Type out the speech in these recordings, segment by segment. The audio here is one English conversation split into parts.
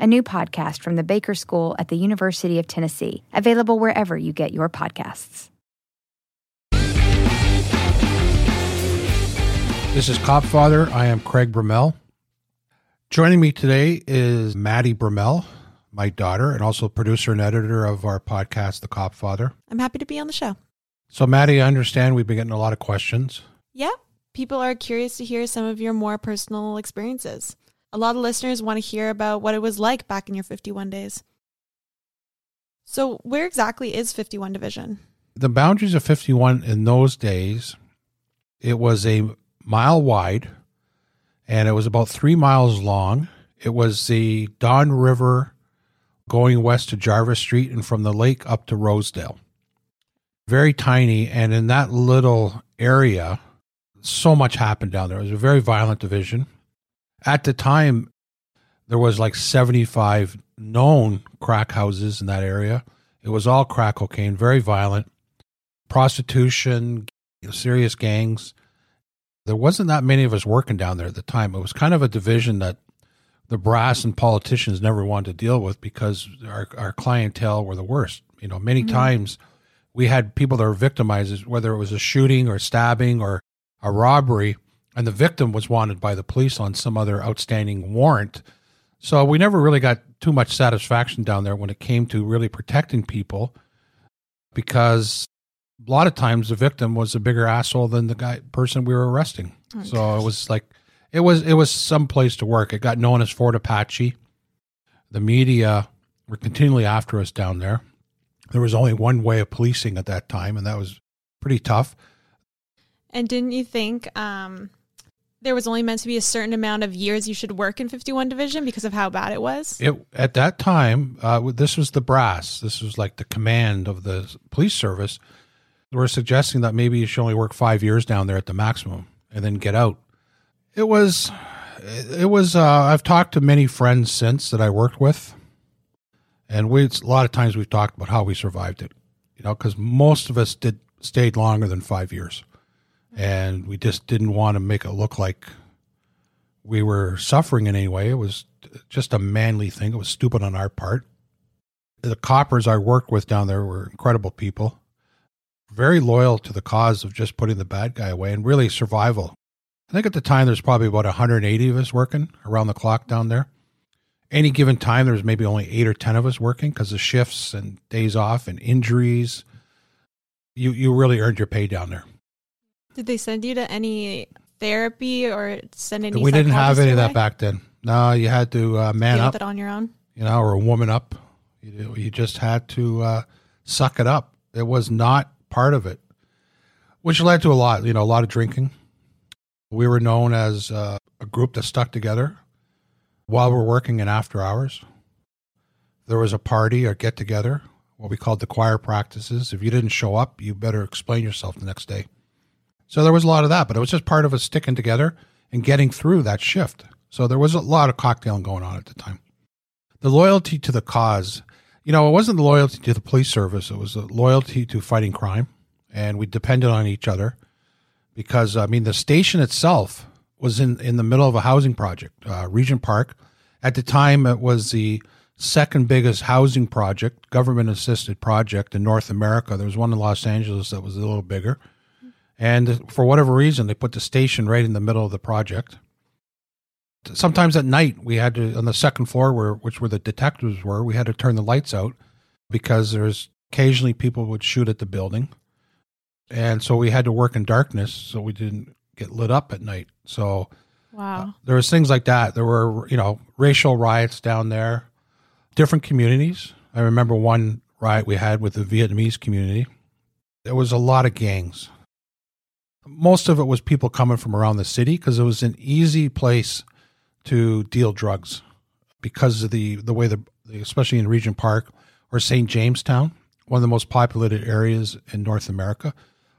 a new podcast from the Baker School at the University of Tennessee, available wherever you get your podcasts. This is Cop Father. I am Craig Bromell. Joining me today is Maddie Bromell, my daughter, and also producer and editor of our podcast, The Cop Father. I'm happy to be on the show. So, Maddie, I understand we've been getting a lot of questions. Yeah, people are curious to hear some of your more personal experiences. A lot of listeners want to hear about what it was like back in your 51 days. So, where exactly is 51 Division? The boundaries of 51 in those days, it was a mile wide and it was about three miles long. It was the Don River going west to Jarvis Street and from the lake up to Rosedale. Very tiny. And in that little area, so much happened down there. It was a very violent division. At the time, there was like 75 known crack houses in that area. It was all crack cocaine, very violent, prostitution, serious gangs. There wasn't that many of us working down there at the time. It was kind of a division that the brass and politicians never wanted to deal with because our, our clientele were the worst. You know, many mm-hmm. times we had people that were victimized, whether it was a shooting or stabbing or a robbery and the victim was wanted by the police on some other outstanding warrant. So we never really got too much satisfaction down there when it came to really protecting people because a lot of times the victim was a bigger asshole than the guy person we were arresting. Oh, so gosh. it was like it was it was some place to work. It got known as Fort Apache. The media were continually after us down there. There was only one way of policing at that time, and that was pretty tough. And didn't you think um, there was only meant to be a certain amount of years you should work in 51 division because of how bad it was? It, at that time uh, this was the brass. This was like the command of the police service. They were suggesting that maybe you should only work five years down there at the maximum and then get out. It was it was uh, i've talked to many friends since that i worked with. And we a lot of times we've talked about how we survived it you know because most of us did stayed longer than five years and we just didn't want to make it look like we were suffering in any way. It was just a manly thing. It was stupid on our part. The coppers I worked with down there were incredible people, very loyal to the cause of just putting the bad guy away and really survival. I think at the time there's probably about 180 of us working around the clock down there. Any given time, there was maybe only eight or 10 of us working because of shifts and days off and injuries. You, you really earned your pay down there. Did they send you to any therapy or send any? We didn't have any of that back then. No, you had to uh, man Deal up it on your own. You know, or a woman up. You, you just had to uh, suck it up. It was not part of it, which led to a lot. You know, a lot of drinking. We were known as uh, a group that stuck together while we're working in after hours. There was a party or get together, what we called the choir practices. If you didn't show up, you better explain yourself the next day. So there was a lot of that, but it was just part of us sticking together and getting through that shift. So there was a lot of cocktailing going on at the time. The loyalty to the cause, you know, it wasn't the loyalty to the police service, it was the loyalty to fighting crime. And we depended on each other because, I mean, the station itself was in, in the middle of a housing project, uh, Regent Park. At the time, it was the second biggest housing project, government assisted project in North America. There was one in Los Angeles that was a little bigger. And for whatever reason, they put the station right in the middle of the project. Sometimes at night, we had to, on the second floor, where which where the detectives were, we had to turn the lights out because there's Occasionally, people would shoot at the building. And so we had to work in darkness so we didn't get lit up at night. So Wow. uh, there was things like that. There were, you know, racial riots down there, different communities. I remember one riot we had with the Vietnamese community. There was a lot of gangs. Most of it was people coming from around the city because it was an easy place to deal drugs because of the the way the especially in Regent Park or St. Jamestown, one of the most populated areas in North America.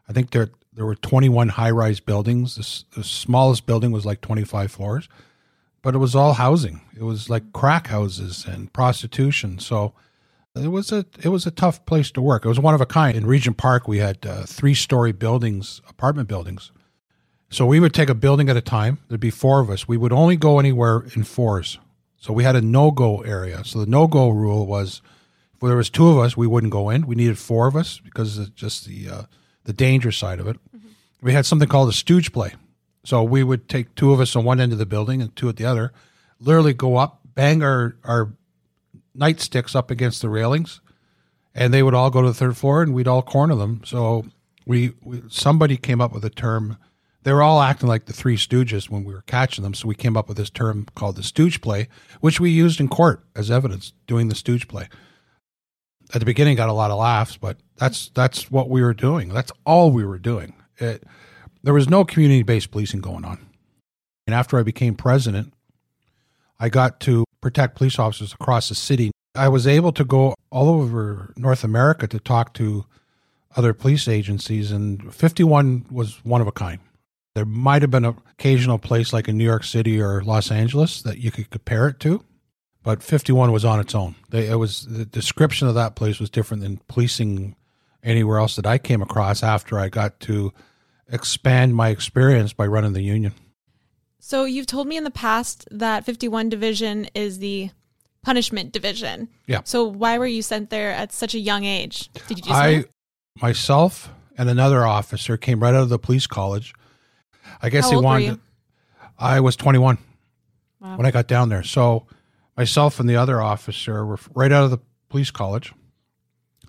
I think there there were 21 high-rise buildings. The, the smallest building was like 25 floors, but it was all housing. It was like crack houses and prostitution. So it was a it was a tough place to work. It was one of a kind. In Regent Park, we had uh, three-story buildings, apartment buildings. So we would take a building at a time. There'd be four of us. We would only go anywhere in fours. So we had a no-go area. So the no-go rule was if there was two of us, we wouldn't go in. We needed four of us because of just the uh, the danger side of it. We had something called a stooge play. So we would take two of us on one end of the building and two at the other, literally go up, bang our our nightsticks up against the railings, and they would all go to the third floor, and we'd all corner them. So we, we somebody came up with a term. They were all acting like the Three Stooges when we were catching them, so we came up with this term called the stooge play, which we used in court as evidence doing the stooge play. At the beginning, got a lot of laughs, but that's that's what we were doing. That's all we were doing. It, there was no community-based policing going on. And after I became president, I got to protect police officers across the city. I was able to go all over North America to talk to other police agencies, and 51 was one of a kind. There might have been an occasional place like in New York City or Los Angeles that you could compare it to, but 51 was on its own. They, it was the description of that place was different than policing anywhere else that I came across after I got to expand my experience by running the union. So you've told me in the past that 51 division is the punishment division. Yeah. So why were you sent there at such a young age? Did you just I, myself, and another officer came right out of the police college. I guess How they old were wanted. you? I was 21 Wow. when I got down there. So myself and the other officer were right out of the police college.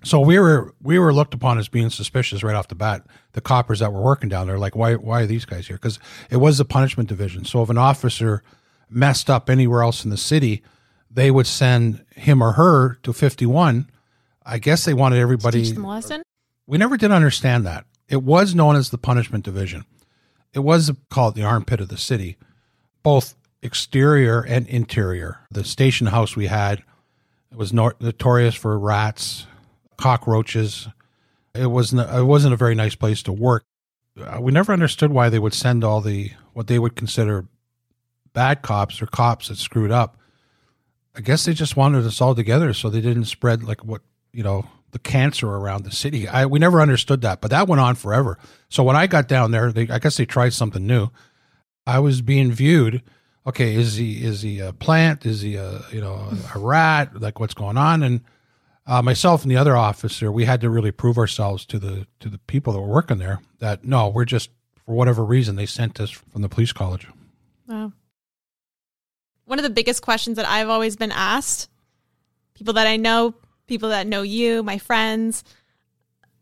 So we were we were looked upon as being suspicious right off the bat. The coppers that were working down there, like why why are these guys here? Because it was the punishment division. So if an officer messed up anywhere else in the city, they would send him or her to 51. I guess they wanted everybody Teach them a lesson? we never did understand that. It was known as the punishment division. It was called the armpit of the city, both exterior and interior. The station house we had it was notorious for rats, cockroaches. It wasn't. It wasn't a very nice place to work. Uh, we never understood why they would send all the what they would consider bad cops or cops that screwed up. I guess they just wanted us all together so they didn't spread like what you know the cancer around the city. I we never understood that, but that went on forever. So when I got down there, they I guess they tried something new. I was being viewed. Okay, is he is he a plant? Is he a you know a rat? Like what's going on? And uh, myself and the other officer, we had to really prove ourselves to the to the people that were working there that no, we're just for whatever reason they sent us from the police college. Wow. One of the biggest questions that I've always been asked, people that I know, people that know you, my friends,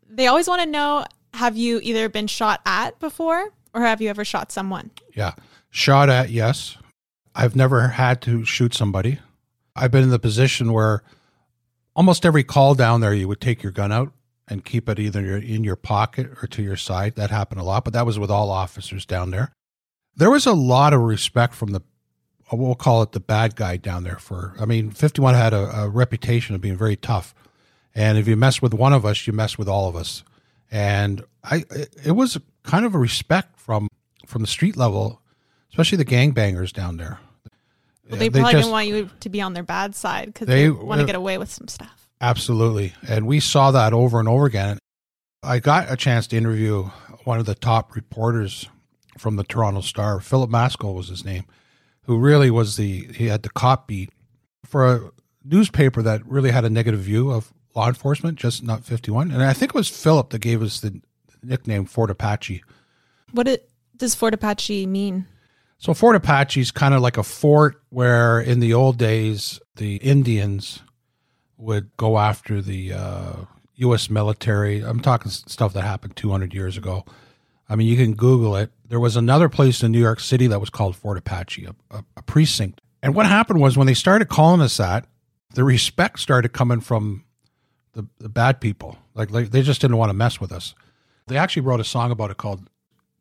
they always want to know have you either been shot at before or have you ever shot someone? Yeah. Shot at, yes. I've never had to shoot somebody. I've been in the position where almost every call down there, you would take your gun out and keep it either in your pocket or to your side. That happened a lot, but that was with all officers down there. There was a lot of respect from the, we'll call it the bad guy down there for, I mean, 51 had a, a reputation of being very tough. And if you mess with one of us, you mess with all of us. And I, it was kind of a respect from, from the street level especially the gangbangers down there. Well, they Yeah, probably just- didn't want you to be on their bad side because They- they, want to get away with some stuff. Absolutely. And we saw that over and over again. I got a chance to interview one of the top reporters from the Toronto Star. Philip Mascoll was his name, who really was the, he had the cop beat for a newspaper that really had a negative view of law enforcement, just not 51. And I think it was Philip that gave us the nickname Fort Apache. What it, does Fort Apache mean? So Fort Apache is kind of like a fort where in the old days the Indians would go after the uh, U.S. military. I'm talking stuff that happened 200 years ago. I mean, you can Google it. There was another place in New York City that was called Fort Apache, a, a, a precinct. And what happened was when they started calling us that, the respect started coming from the, the bad people. Like, like they just didn't want to mess with us. They actually wrote a song about it called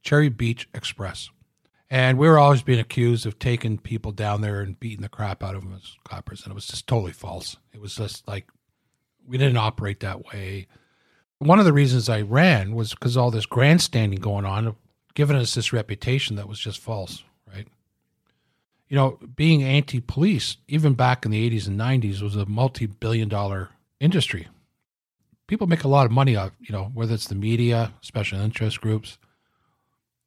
Cherry Beach Express. And we were always being accused of taking people down there and beating the crap out of them as coppers. And it was just totally false. It was just like, we didn't operate that way. One of the reasons I ran was because all this grandstanding going on, giving us this reputation that was just false, right? You know, being anti police, even back in the 80s and 90s, was a multi billion dollar industry. People make a lot of money off, you know, whether it's the media, special interest groups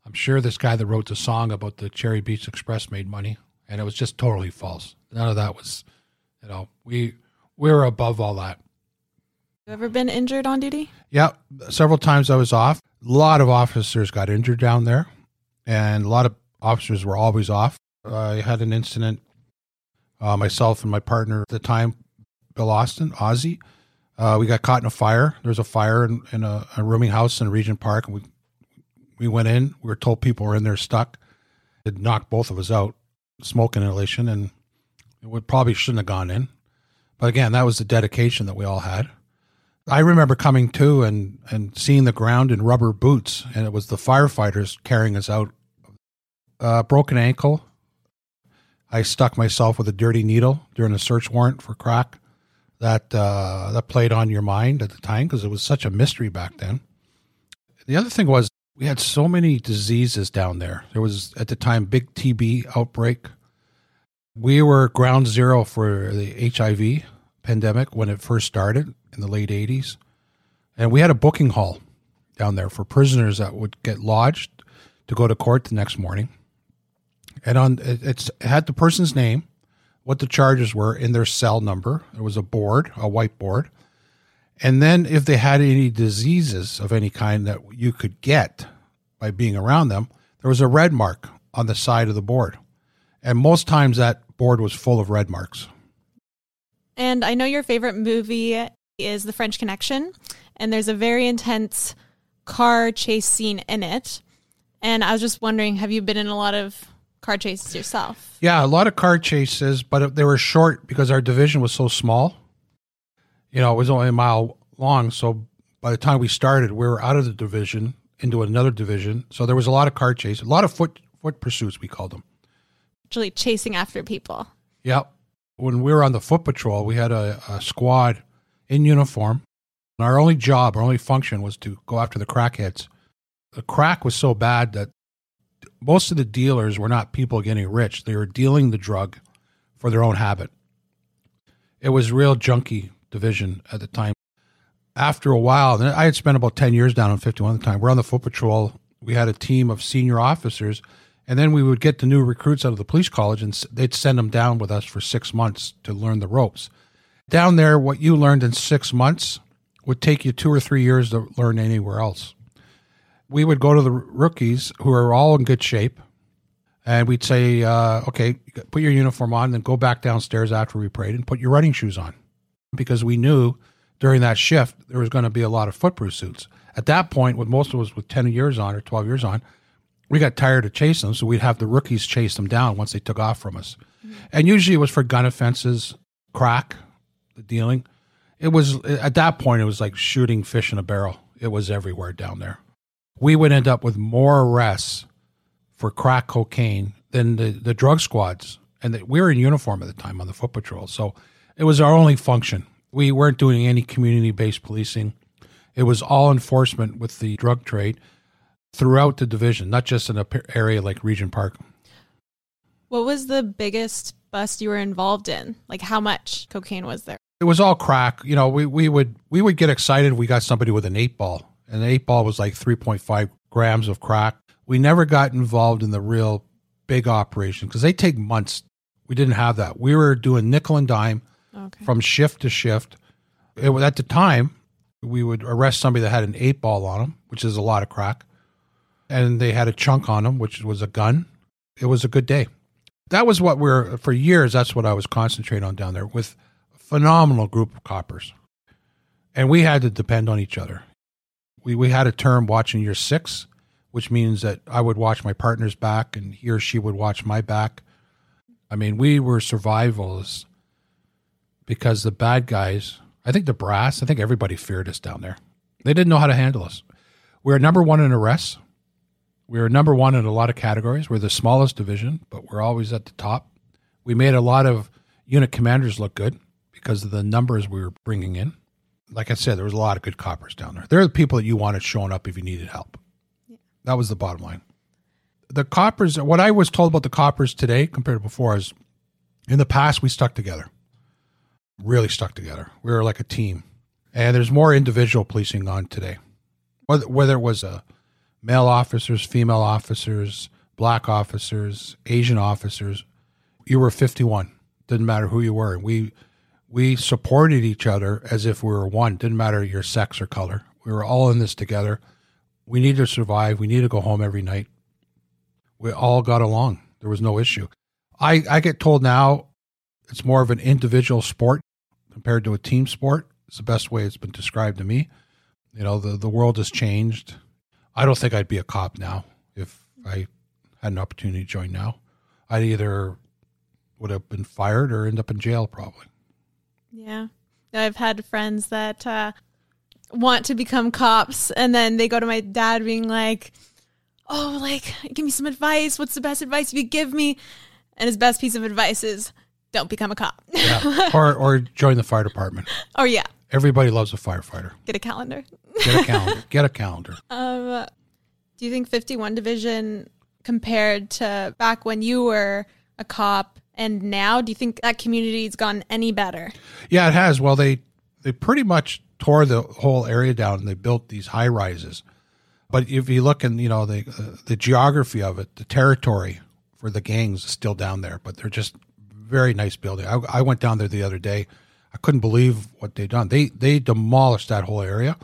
I'm sure this guy that wrote the song about the Cherry Beach Express made money, and it was just totally false. None of that was, you know, we we were above all that. You ever been injured on duty? Yeah, several times I was off. A lot of officers got injured down there, and a lot of officers were always off. I had an incident. Uh, myself and my partner at the time, Bill Austin, Ozzy, uh, we got caught in a fire. There was a fire in, in a, a rooming house in Regent Park, and we we went in. We were told people were in there stuck. It knocked both of us out, smoke inhalation, and we probably shouldn't have gone in. But again, that was the dedication that we all had. I remember coming to and, and seeing the ground in rubber boots, and it was the firefighters carrying us out. Uh, broken ankle. I stuck myself with a dirty needle during a search warrant for crack. That uh, that played on your mind at the time because it was such a mystery back then. The other thing was we had so many diseases down there. There was at the time big TB outbreak. We were ground zero for the HIV pandemic when it first started in the late 80s. And we had a booking hall down there for prisoners that would get lodged to go to court the next morning. And on it had the person's name, what the charges were in their cell number. There was a board, a whiteboard. And then if they had any diseases of any kind that you could get by being around them, there was a red mark on the side of the board. And most times that board was full of red marks. And I know your favorite movie is The French Connection, and there's a very intense car chase scene in it. And I was just wondering, have you been in a lot of car chases yourself? Yeah, a lot of car chases, but they were short because our division was so small you know, it was only a mile long. So by the time we started, we were out of the division into another division. So there was a lot of car chase, a lot of foot foot pursuits. We called them. Actually, chasing after people. Yep. When we were on the foot patrol, we had a, a squad in uniform. And our only job, our only function was to go after the crackheads. The crack was so bad that most of the dealers were not people getting rich. They were dealing the drug for their own habit. It was real junkie division at the time. After a while, I had spent about 10 years down on 51 at the time. We're on the foot patrol. We had a team of senior officers, and then we would get the new recruits out of the police college and they'd send them down with us for six months to learn the ropes. Down there, what you learned in six months would take you two or three years to learn anywhere else. We would go to the rookies who are all in good shape, and we'd say, uh, okay, put your uniform on, and then go back downstairs after we prayed and put your running shoes on because we knew during that shift there was going to be a lot of foot pursuits. At that point, with most of us with 10 years on or 12 years on, we got tired of chasing them, so we'd have the rookies chase them down once they took off from us. Mm-hmm. And usually it was for gun offenses, crack, the dealing. It was at that point it was like shooting fish in a barrel. It was everywhere down there. We would end up with more arrests for crack cocaine than the, the drug squads. And the, we were in uniform at the time on the foot patrol. So it was our only function. We weren't doing any community based policing. It was all enforcement with the drug trade throughout the division, not just in an area like Regent Park. What was the biggest bust you were involved in? Like how much cocaine was there? It was all crack. You know, we, we would we would get excited. We got somebody with an eight ball, and the eight ball was like three point five grams of crack. We never got involved in the real big operation because they take months. We didn't have that. We were doing nickel and dime okay. from shift to shift. It, at the time, we would arrest somebody that had an eight ball on them, which is a lot of crack, and they had a chunk on them, which was a gun. It was a good day. That was what we're for years. That's what I was concentrating on down there with phenomenal group of coppers. and we had to depend on each other. We we had a term watching your six, which means that I would watch my partner's back and he or she would watch my back. I mean, we were survivalists because the bad guys, I think the brass, I think everybody feared us down there. They didn't know how to handle us. We were number one in arrests. We were number one in a lot of categories. We're the smallest division, but we're always at the top. We made a lot of unit commanders look good because of the numbers we were bringing in. Like I said, there was a lot of good coppers down there. They're the people that you wanted showing up if you needed help. Yeah. That was the bottom line. The coppers, what I was told about the coppers today compared to before is in the past, we stuck together, really stuck together. We were like a team. And there's more individual policing on today whether, it was a uh, male officers, female officers, black officers, Asian officers, you were 51. Didn't matter who you were. We we supported each other as if we were one. Didn't matter your sex or color. We were all in this together. We need to survive. We need to go home every night. We all got along. There was no issue. I, I get told now it's more of an individual sport compared to a team sport. It's the best way it's been described to me. You know, the, the world has changed. I don't think I'd be a cop now if I had an opportunity to join now. I'd either would have been fired or end up in jail probably. Yeah. I've had friends that uh, want to become cops and then they go to my dad being like, oh, like, give me some advice. What's the best advice you could give me? And his best piece of advice is don't become a cop. yeah. Or, or join the fire department. Oh, yeah. Everybody loves a firefighter. Get a calendar. Get a calendar. Get a calendar. Um, do you think 51 Division compared to back when you were a cop and now, do you think that community's gone any better? Yeah, it has. Well, they they pretty much tore the whole area down and they built these high rises. But if you look in, you know, the uh, the geography of it, the territory for the gangs is still down there, but they're just very nice building. I, I went down there the other day I couldn't believe what they done. They they demolished that whole area,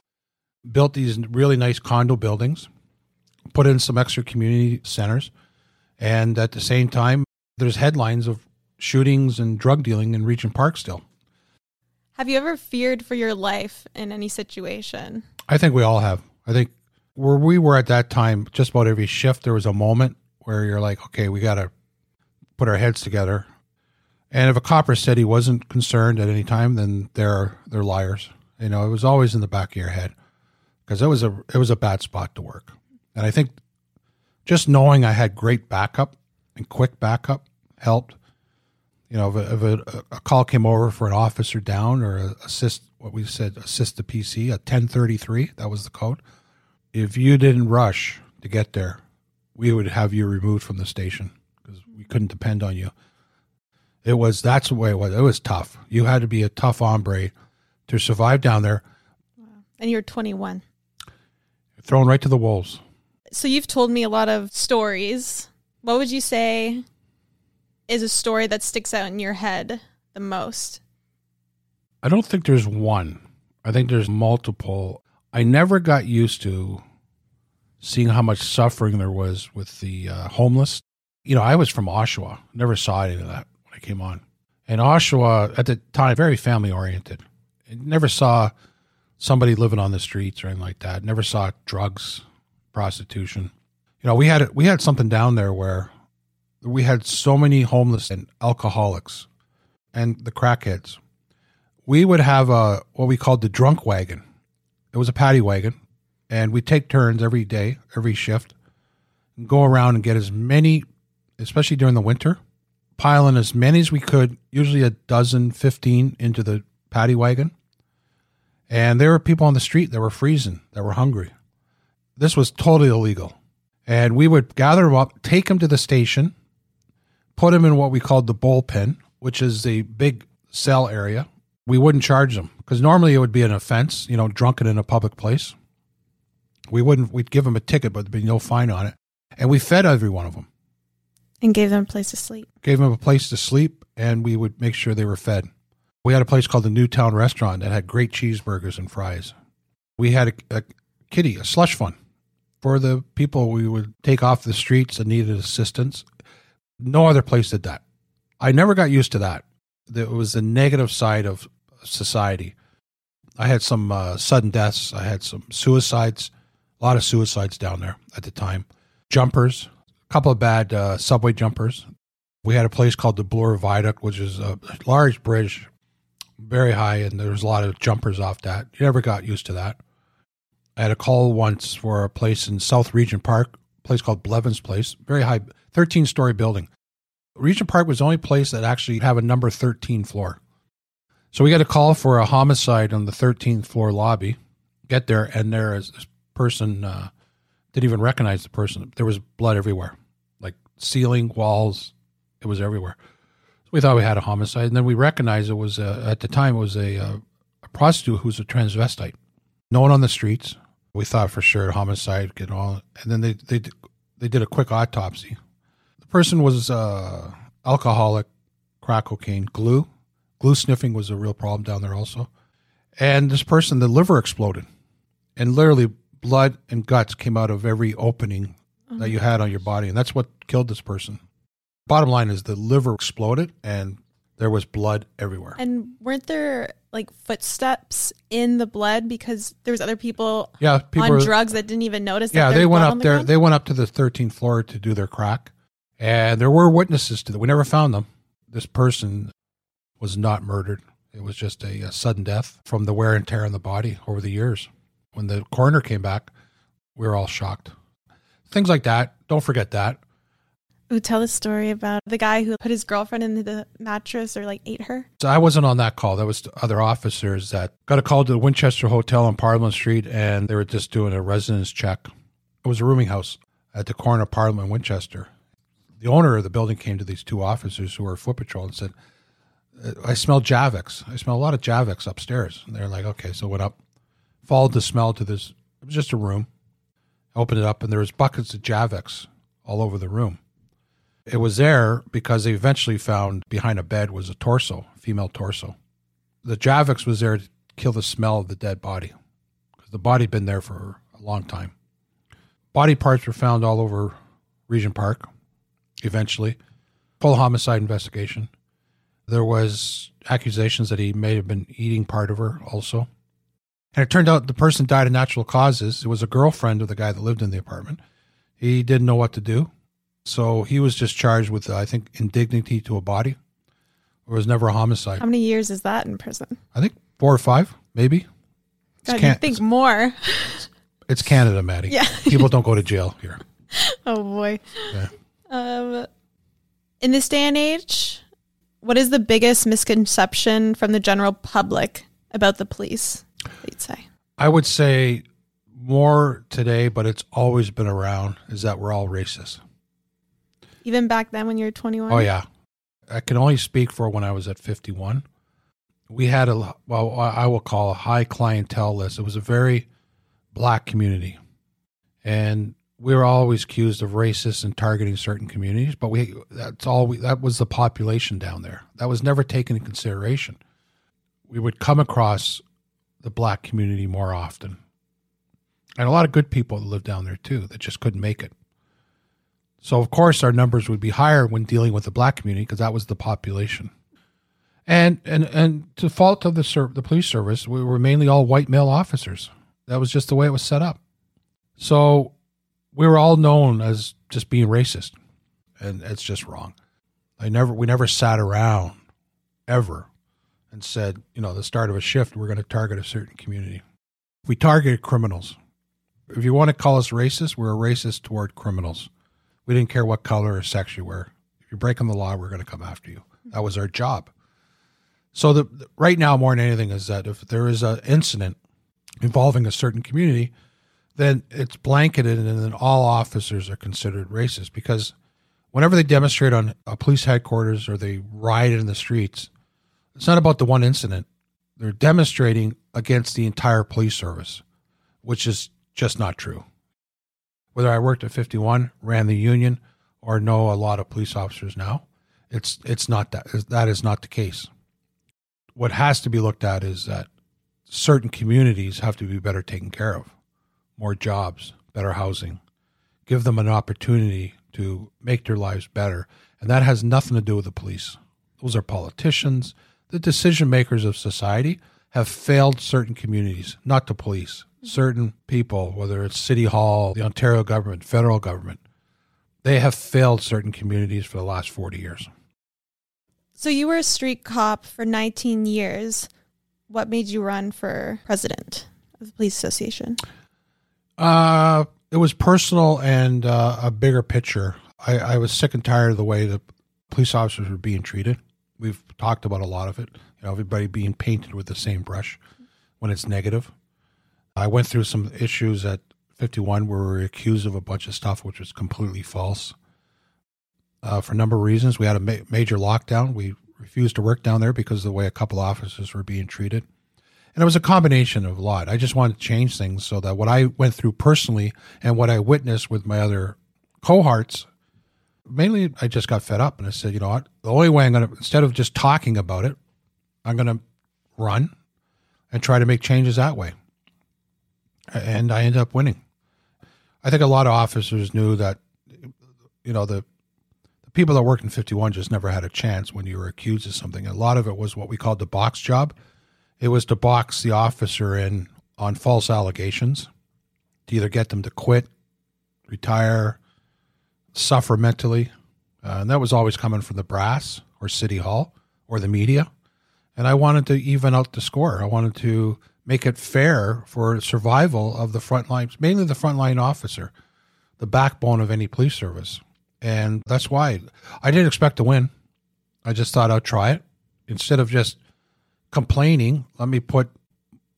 built these really nice condo buildings, put in some extra community centers, and at the same time, there's headlines of shootings and drug dealing in Regent Park still. Have you ever feared for your life in any situation? I think we all have. I think where we were at that time, just about every shift, there was a moment where you're like, okay, we got to put our heads together and if a copper said he wasn't concerned at any time, then they're they're liars. You know, it was always in the back of your head because it was a it was a bad spot to work. And I think just knowing I had great backup and quick backup helped. You know, if, a, if a, a call came over for an officer down or a assist, what we said, assist the PC, a 1033, that was the code. If you didn't rush to get there, we would have you removed from the station because we couldn't depend on you. It was that's the way it was. It was tough. You had to be a tough hombre to survive down there. And you're 21. Thrown right to the wolves. So you've told me a lot of stories. What would you say is a story that sticks out in your head the most? I don't think there's one. I think there's multiple. I never got used to seeing how much suffering there was with the uh, homeless. You know, I was from Oshawa, never saw any of that came on. And Oshawa, at the time, very family oriented. Never saw somebody living on the streets or anything like that. Never saw drugs, prostitution. You know, we had we had something down there where we had so many homeless and alcoholics and the crackheads. We would have a what we called the drunk wagon. It was a paddy wagon, and we take turns every day, every shift, and go around and get as many, especially during the winter, pile in as many as we could, usually a dozen, 15 into the paddy wagon. And there were people on the street that were freezing, that were hungry. This was totally illegal. And we would gather them up, take them to the station, put them in what we called the bullpen, which is the big cell area. We wouldn't charge them because normally it would be an offense, you know, drunken in a public place. We wouldn't, we'd give them a ticket, but there'd be no fine on it. And we fed every one of them. And gave them a place to sleep. Gave them a place to sleep, and we would make sure they were fed. We had a place called the Newtown Restaurant that had great cheeseburgers and fries. We had a, a kitty, a slush fund for the people we would take off the streets that needed assistance. No other place did that. I never got used to that. It was the negative side of society. I had some uh, sudden deaths. I had some suicides, a lot of suicides down there at the time. Jumpers, couple of bad uh, subway jumpers. We had a place called the Bloor Viaduct, which is a large bridge, very high, and there was a lot of jumpers off that. You never got used to that. I had a call once for a place in South Regent Park, a place called Blevins Place, very high, 13 story building. Regent Park was the only place that actually have a number 13 floor. So we got a call for a homicide on the 13th floor lobby. Get there, and there is this person uh, didn't even recognize the person. There was blood everywhere, ceiling, walls. It was everywhere. So we thought we had a homicide, and then we recognized it was uh, at the time it was a, uh, a prostitute who was a transvestite. No one on the streets. We thought for sure homicide, get all, and then they they they did a quick autopsy. The person was uh, alcoholic, crack cocaine, glue, glue sniffing was a real problem down there also, and this person the liver exploded, and literally blood and guts came out of every opening that you had on your body, and that's what killed this person. Bottom line is the liver exploded, and there was blood everywhere. And weren't there like footsteps in the blood because there was other people, yeah, people on were- drugs that didn't even notice? Yeah, they went up the there. ground? They went up to the 13th floor to do their crack, and there were witnesses to that. We never found them. This person was not murdered. It was just a, a sudden death from the wear and tear on the body over the years. When the coroner came back, we were all shocked. Things like that. Don't forget that. Ooh, tell the story about the guy who put his girlfriend into the mattress or like ate her. So I wasn't on that call. That was other officers that got a call to the Winchester Hotel on Parliament Street, and they were just doing a residence check. It was a rooming house at the corner of Parliament and Winchester. The owner of the building came to these two officers who were foot patrol and said, "Uh, "I smell Javex. I smell a lot of Javex upstairs." And they're like, "Okay." So went up, followed the smell to this. It was just a room. Opened it up, and there was buckets of Javex all over the room. It was there because they eventually found behind a bed was a torso, female torso. The Javex was there to kill the smell of the dead body because the body had been there for a long time. Body parts were found all over Regent Park. Eventually, full homicide investigation. There was accusations that he may have been eating part of her also. And it turned out the person died of natural causes. It was a girlfriend of the guy that lived in the apartment. He didn't know what to do. So he was just charged with, uh, I think, indignity to a body. It was never a homicide. How many years is that in prison? I think four or five, maybe. God, you can- think more? it's Canada, Maddie. Yeah. People don't go to jail here. Oh boy. Yeah. Um, in this day and age, what is the biggest misconception from the general public about the police? You'd say. I would say more today, but it's always been around, is that we're all racist. Even back then when you were 21? Oh, yeah. I can only speak for when I was at 51. We had a, well, I will call a high clientele list. It was a very black community. And we were always accused of racist and targeting certain communities, but we, that's all we, that was the population down there. That was never taken into consideration. We would come across the black community more often. And a lot of good people that lived down there too that just couldn't make it. So of course our numbers would be higher when dealing with the black community because that was the population. And and and to fault of the ser- the police service, we were mainly all white male officers. That was just the way it was set up. So we were all known as just being racist, and it's just wrong. I never we never sat around ever and said, you know, the start of a shift, we're going to target a certain community. We targeted criminals. If you want to call us racist, we're a racist toward criminals. We didn't care what color or sex you were. If you're breaking the law, we're going to come after you. Hmm. That was our job. So the, the- right now, more than anything, is that if there is an incident involving a certain community, then it's blanketed, and then all officers are considered racist because whenever they demonstrate on a police headquarters or they riot in the streets, it's not about the one incident. They're demonstrating against the entire police service, which is just not true. Whether I worked at 51, ran the union, or know a lot of police officers now, it's it's not that that is not the case. What has to be looked at is that certain communities have to be better taken care of, more jobs, better housing, give them an opportunity to make their lives better, and that has nothing to do with the police. Those are politicians, the decision makers of society have failed certain communities, not the police, certain people, whether it's City Hall, the Ontario government, federal government, they have failed certain communities for the last 40 years. So you were a street cop for 19 years. What made you run for president of the police association? Uh, it was personal and uh, a bigger picture. I, I was sick and tired of the way the police officers were being treated. We've talked about a lot of it. You know, everybody being painted with the same brush when it's negative. I went through some issues at 51 where we were accused of a bunch of stuff which was completely false. Uh, for a number of reasons, we had a ma- major lockdown. We refused to work down there because of the way a couple officers were being treated. And it was a combination of a lot. I just wanted to change things so that what I went through personally and what I witnessed with my other cohorts, mainly I just got fed up and I said, you know what? The only way I'm going to, instead of just talking about it, I'm going to run and try to make changes that way. And I ended up winning. I think a lot of officers knew that, you know, the, the people that worked in 51 just never had a chance when you were accused of something. A lot of it was what we called the box job. It was to box the officer in on false allegations to either get them to quit, retire, suffer mentally. Uh, and that was always coming from the brass or city hall or the media. And I wanted to even out the score. I wanted to make it fair for survival of the front lines, mainly the frontline officer, the backbone of any police service. And that's why I didn't expect to win. I just thought I'd try it. Instead of just complaining, let me put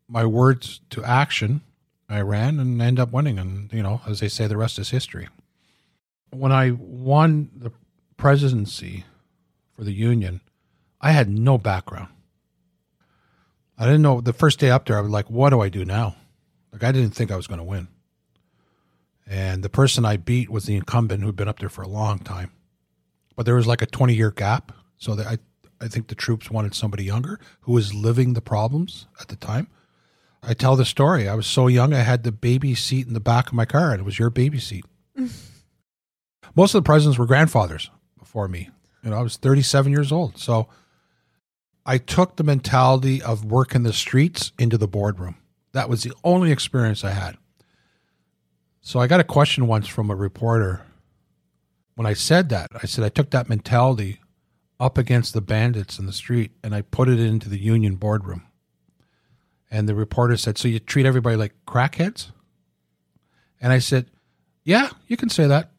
my words to action. I ran and end up winning. And, you know, as they say, the rest is history. When I won the presidency for the union, I had no background. I didn't know the first day up there. I was like, "What do I do now?" Like I didn't think I was going to win. And the person I beat was the incumbent who'd been up there for a long time, but there was like a twenty year gap. So I, I think the troops wanted somebody younger who was living the problems at the time. I tell the story. I was so young, I had the baby seat in the back of my car, and it was your baby seat. Most of the presidents were grandfathers before me. You know, I was 37 years old. So I took the mentality of working the streets into the boardroom. That was the only experience I had. So I got a question once from a reporter. When I said that, I said I took that mentality up against the bandits in the street and I put it into the union boardroom. And the reporter said, So you treat everybody like crackheads? And I said, Yeah, you can say that.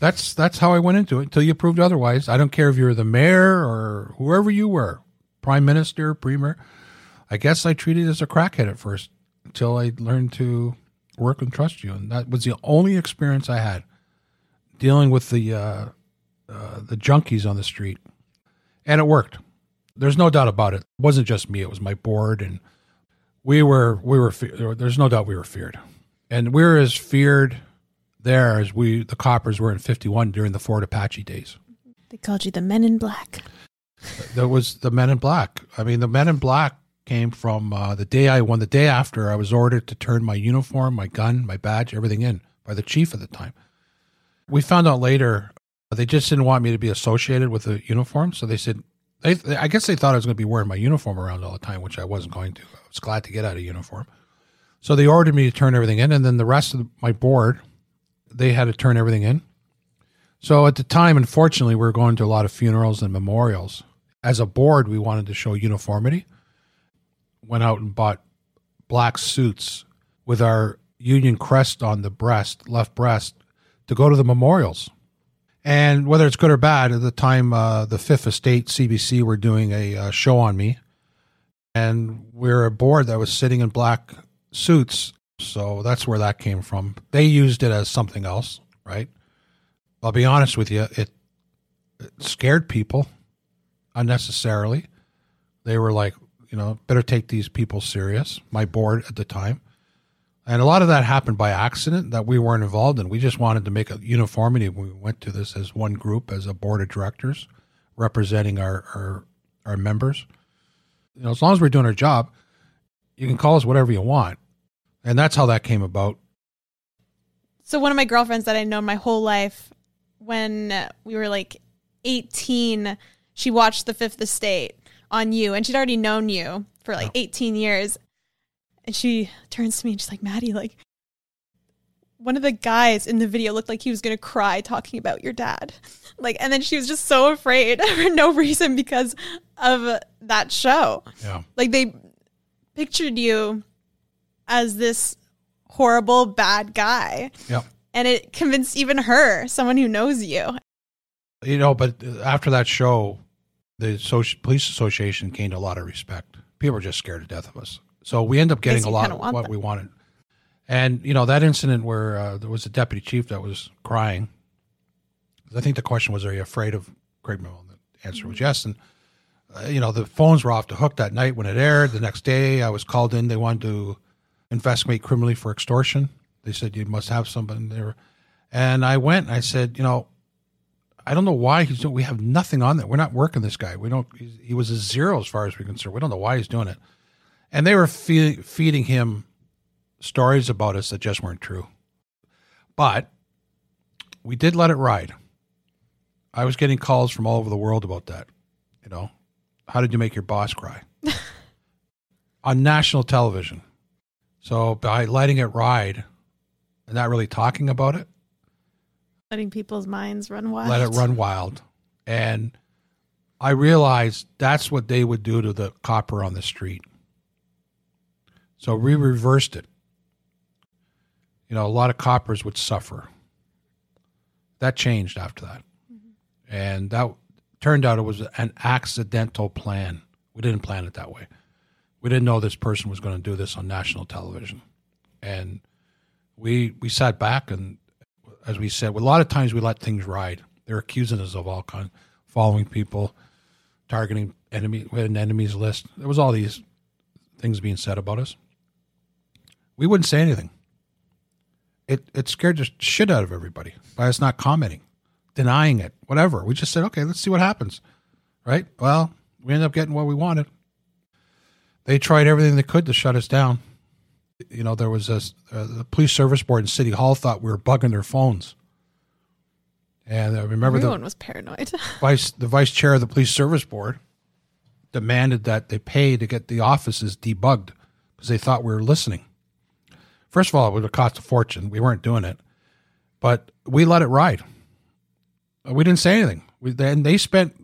That's that's how I went into it until you proved otherwise. I don't care if you're the mayor or whoever you were prime minister, premier. I guess I treated as a crackhead at first until I learned to work and trust you, and that was the only experience I had dealing with the uh, uh, the junkies on the street, and it worked. There's no doubt about it. It wasn't just me; it was my board, and we were we were. There's no doubt we were feared, and we were as feared there as we the coppers were in '51 during the Fort Apache days. They called you the Men in Black there was the Men in Black. I mean, the Men in Black came from uh, the day I won. The day after, I was ordered to turn my uniform, my gun, my badge, everything in by the chief at the time. We found out later they just didn't want me to be associated with the uniform, so they said. They, I guess they thought I was going to be wearing my uniform around all the time, which I wasn't going to. I was glad to get out of uniform. So they ordered me to turn everything in, and then the rest of my board, they had to turn everything in. So at the time, unfortunately, we were going to a lot of funerals and memorials as a board, we wanted to show uniformity. Went out and bought black suits with our Union crest on the breast, left breast, to go to the memorials. And whether it's good or bad, at the time, uh, the Fifth Estate CBC were doing a uh, show on me, and we are a board that was sitting in black suits. So that's where that came from. They used it as something else, right? I'll be honest with you, it, it scared people unnecessarily. They were like, you know, better take these people serious. My board at the time. And a lot of that happened by accident that we weren't involved in. We just wanted to make a uniformity. We went to this as one group, as a board of directors, representing our, our, our members. You know, as long as we're doing our job, you can call us whatever you want. And that's how that came about. So one of my girlfriends that I know my whole life, when we were like 18, she watched The Fifth Estate on you, and she'd already known you for like Yeah. 18 years. And she turns to me and she's like, Maddie, like, one of the guys in the video looked like he was going to cry talking about your dad. Like, and then she was just so afraid for no reason because of that show. Yeah. Like, they pictured you as this horrible, bad guy. Yeah. And it convinced even her, someone who knows you. You know, but after that show, the police association gained a lot of respect. People were just scared to death of us. So we end up getting a lot kinda what that. we wanted. And, you know, that incident where uh, there was a deputy chief that was crying, I think the question was, are you afraid of Craig Bromell? And the answer was yes. And, uh, you know, the phones were off the hook that night when it aired. The next day I was called in. They wanted to investigate criminally for extortion. They said, you must have somebody there. And I went and I said, you know, I don't know why he's doing. We have nothing on that. We're not working this guy. We don't. He was a zero as far as we're concerned. We don't know why he's doing it. And they were feeding feeding him stories about us that just weren't true. But we did let it ride. I was getting calls from all over the world about that. You know, how did you make your boss cry on national television? So by letting it ride and not really talking about it, Letting people's minds run wild. let it run wild. And I realized that's what they would do to the copper on the street. So we reversed it. You know, a lot of coppers would suffer. That changed after that. Mm-hmm. And that turned out it was an accidental plan. We didn't plan it that way. We didn't know this person was going to do this on national television. And we we sat back and as we said, a lot of times we let things ride. They're accusing us of all kinds, following people, targeting enemy. We had an enemies list. There was all these things being said about us. We wouldn't say anything. It it scared the shit out of everybody by us not commenting, denying it, whatever. We just said, okay, let's see what happens. Right? Well, we ended up getting what we wanted. They tried everything they could to shut us down you know, there was a uh, the police service board in City Hall thought we were bugging their phones, and I remember Everyone the was paranoid. vice the vice chair of the police service board demanded that they pay to get the offices debugged because they thought we were listening. First of all, it would have cost a fortune. We weren't doing it, but we let it ride. We didn't say anything. We then they spent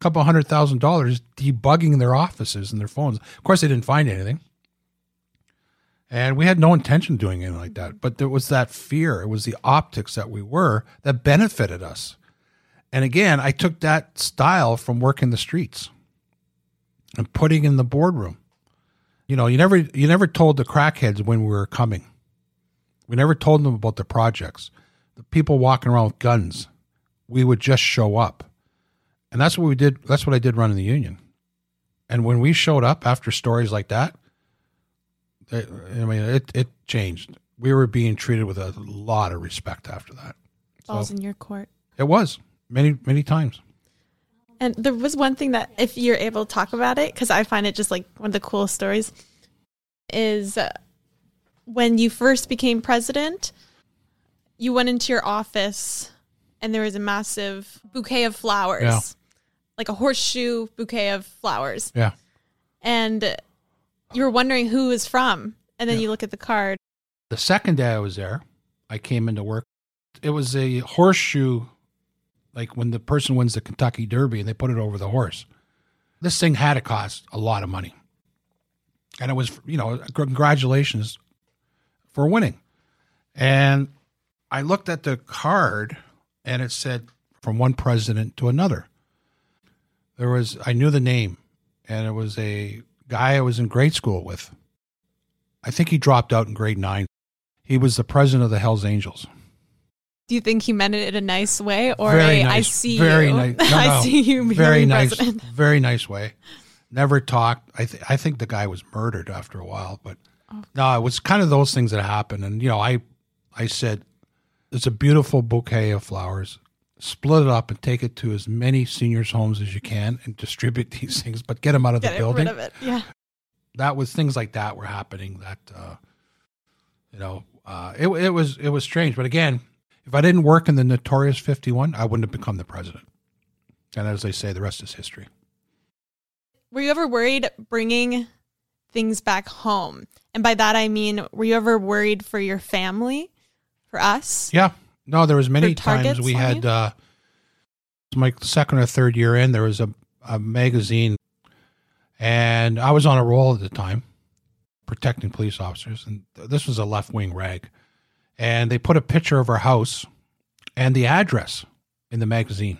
couple hundred thousand dollars debugging their offices and their phones. Of course, they didn't find anything. And we had no intention of doing anything like that. But there was that fear. It was the optics that we were that benefited us. And again, I took that style from working the streets and putting in the boardroom. You know, you never you never told the crackheads when we were coming. We never told them about the projects. The people walking around with guns. We would just show up. And that's what we did. That's what I did running the union. And when we showed up after stories like that, I I mean, it, it changed. We were being treated with a lot of respect after that. Balls in your court. It was many, many times. And there was one thing that, if you're able to talk about it, because I find it just like one of the coolest stories, is uh, when you first became president, you went into your office and there was a massive bouquet of flowers, Yeah. Like a horseshoe bouquet of flowers. Yeah. And you were wondering who was from. And then Yeah. you look at the card. The second day I was there, I came into work. It was a horseshoe, like when the person wins the Kentucky Derby and they put it over the horse. This thing had to cost a lot of money. And it was, you know, congratulations for winning. And I looked at the card and it said from one president to another. There was, I knew the name, and it was a guy I was in grade school with. I think he dropped out in grade nine. He was the president of the Hells Angels. Do you think he meant it in a nice way or Very a, I nice, see very you? nice. No, I see you very nice, president. very nice way. Never talked. I th- I think the guy was murdered after a while, but no, it was kind of those things that happened. And you know, I I said it's a beautiful bouquet of flowers. Split it up and take it to as many seniors' homes as you can and distribute these things, but get them out of the building. rid of it. Yeah. that was things like that were happening that uh, you know uh, it, it was it was strange but again if i didn't work in the notorious 51 i wouldn't have become the president and as they say the rest is history were you ever worried bringing things back home? And by that I mean, were you ever worried for your family, for us? Yeah. No, there was many times we had uh my second or third year in, there was a, a magazine and I was on a roll at the time protecting police officers and this was a left wing rag. And they put a picture of our house and the address in the magazine.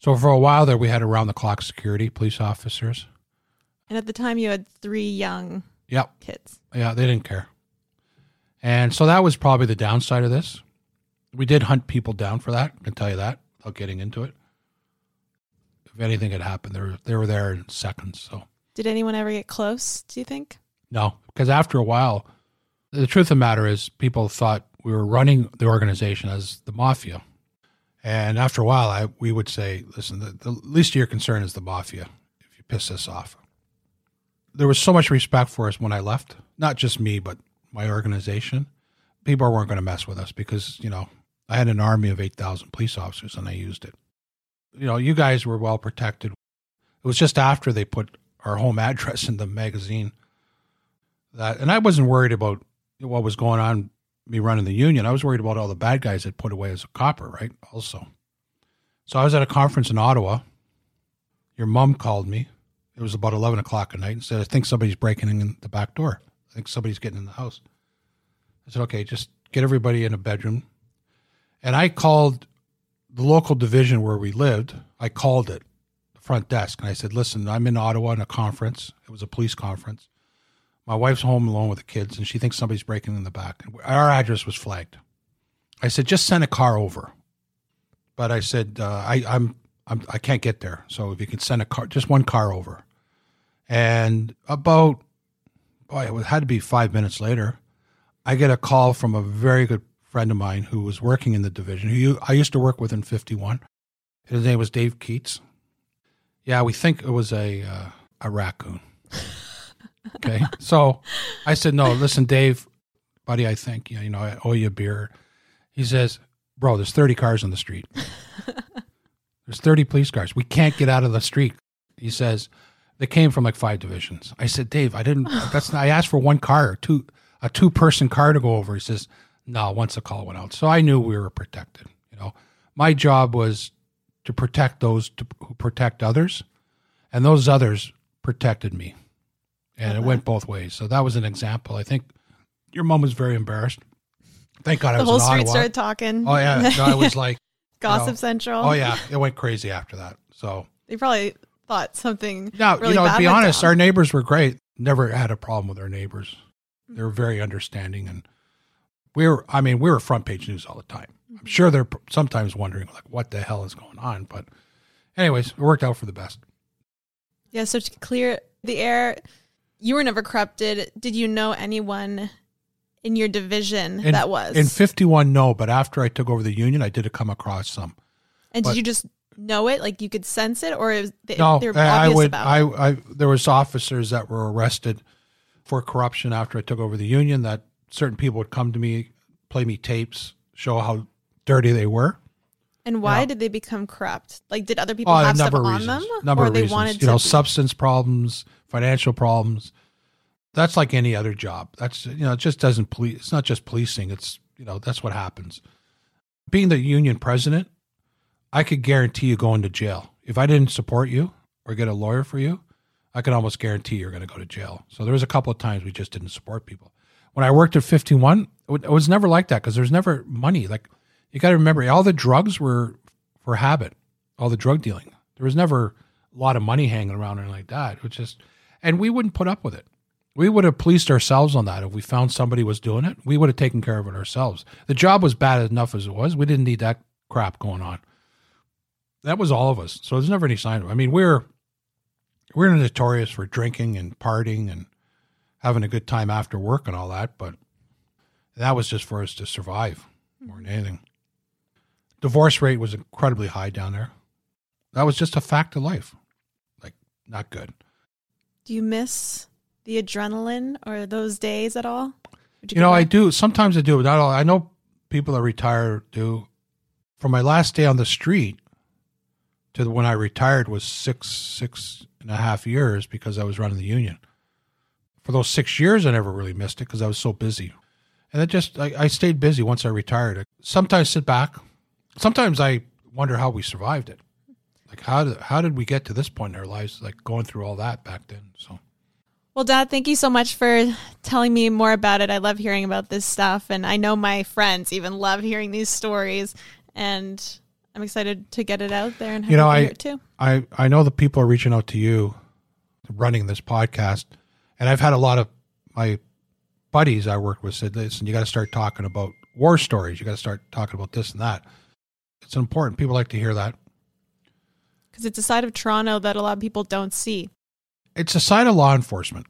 So for a while there we had around the clock security, police officers. And at the time, you had three young Yep. kids. Yeah, they didn't care. And so that was probably the downside of this. We did hunt people down for that. I can tell you that without getting into it. If anything had happened, they were, they were there in seconds. So, Did anyone ever get close, do you think? no, because after a while, the truth of the matter is people thought we were running the organization as the mafia. And after a while, I, we would say, listen, the, the least of your concern is the mafia if you piss us off. There was so much respect for us when I left, not just me, but my organization. People weren't going to mess with us because, you know, I had an army of 8,000 police officers and I used it. You know, you guys were well protected. It was just after they put our home address in the magazine that, and I wasn't worried about what was going on me running the union. I was worried about all the bad guys that put away as a copper, right? Also. So I was at a conference in Ottawa. Your mom called me. It was about 11 o'clock at night and said, I think somebody's breaking in the back door. I think somebody's getting in the house. I said, okay, just get everybody in a bedroom. And I called the local division where we lived. I called it, the front desk, and I said, listen, I'm in Ottawa in a conference. It was a police conference. My wife's home alone with the kids, and she thinks somebody's breaking in the back. Our address was flagged. I said, just send a car over. But I said, uh, I, I'm, I'm, I can't get there. So if you can send a car, just one car over. And about, boy, it had to be five minutes later, I get a call from a very good friend of mine who was working in the division, who you, I used to work with in 51. His name was Dave Keats. Yeah, we think it was a, uh, a raccoon. Okay. So I said, no, listen, Dave, buddy, I think, you know, I owe you a beer. He says, bro, there's 30 cars on the street. there's 30 police cars. We can't get out of the street. He says, they came from like five divisions. I said, Dave, I didn't, that's not, I asked for one car, two, a two person car to go over. He says, no, once the call went out. So I knew we were protected. You know, my job was to protect those to, who protect others, and those others protected me and it uh-huh. went both ways. So that was an example. I think your mom was very embarrassed. Thank God I The was whole street Ottawa. started talking. Oh yeah, no, I was like, Gossip know, Central. oh yeah, it went crazy after that. So They probably thought something now really you know, bad to be honest, down. our neighbors were great. Never had a problem with our neighbors. They were mm. very understanding, and were. I mean, we were front page news all the time. I'm mm-hmm. sure they're sometimes wondering like, what the hell is going on. But, anyways, it worked out for the best. Yeah, so to clear the air, you were never corrupted. Did you know anyone in your division In- that was? in 51. No, but after I took over the union, I did come across some. and did you just know it? Like you could sense it, or it they, No, they were I would. I. I there was officers that were arrested for corruption after I took over the union. That certain people would come to me, play me tapes, show how dirty they were. And why Yeah. did they become corrupt? Like, did other people Oh, have stuff on them, Number or of they reasons. wanted you know, to? substance problems, financial problems. That's like any other job. That's you know, it just doesn't police. It's not just policing. It's you know, that's what happens. Being the union president, I could guarantee you going to jail if I didn't support you or get a lawyer for you. I could almost guarantee you're going to go to jail. So there was a couple of times we just didn't support people. When I worked at 51, it was never like that because there's never money. Like you got to remember, all the drugs were for habit, all the drug dealing. There was never a lot of money hanging around or like that. It was just, and we wouldn't put up with it. We would have policed ourselves on that if we found somebody was doing it. We would have taken care of it ourselves. The job was bad enough as it was. We didn't need that crap going on. That was all of us. So there's never any sign of. I mean, we're we're notorious for drinking and partying and having a good time after work and all that, but that was just for us to survive more than anything. Divorce rate was incredibly high down there. That was just a fact of life. Like not good. Do you miss the adrenaline or those days at all? You go know, I do. Sometimes I do, but not all. I know people that retire do. From my last day on the street to when I retired was six six and a half years because I was running the union. For those six years, I never really missed it because I was so busy. And it just, I, I stayed busy once I retired. I sometimes sit back. Sometimes I wonder how we survived it. Like, how did, how did we get to this point in our lives, like going through all that back then? So, Well, Dad, thank you so much for telling me more about it. I love hearing about this stuff. And I know my friends even love hearing these stories. And I'm excited to get it out there and have You know, I- hear it too. I, I know the people are reaching out to you running this podcast. And I've had a lot of my buddies I worked with said, listen, you got to start talking about war stories. You got to start talking about this and that. It's important. People like to hear that. Because it's a side of Toronto that a lot of people don't see. It's a side of law enforcement.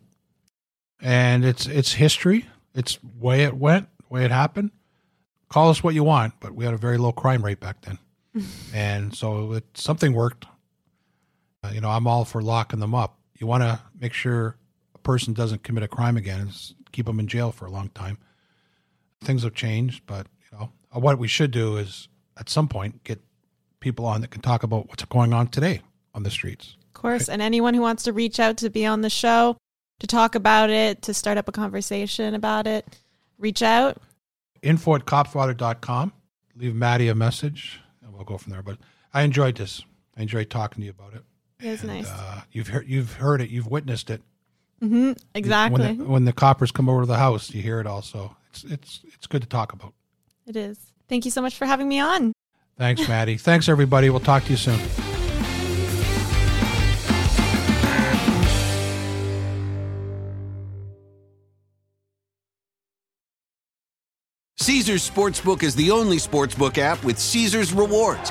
And it's it's history. It's way it went, way it happened. Call us what you want, but we had a very low crime rate back then. and so it, something worked. Uh, you know, I'm all for locking them up. You want to make sure person doesn't commit a crime again, is keep them in jail for a long time. Things have changed, but you know, uh, what we should do is at some point get people on that can talk about what's going on today on the streets. Of course. And anyone who wants to reach out to be on the show, to talk about it, to start up a conversation about it, reach out. info at copfather.com. Leave Maddie a message and we'll go from there. But I enjoyed this. I enjoyed talking to you about it. It was And, nice. Uh, you've heard, you've heard it. You've witnessed it. Hmm Exactly. When the, when the coppers come over to the house, you hear it also. It's it's it's good to talk about. it is. Thank you so much for having me on. Thanks, Maddie. Thanks, everybody. We'll talk to you soon. Caesars Sportsbook is the only sportsbook app with Caesars rewards.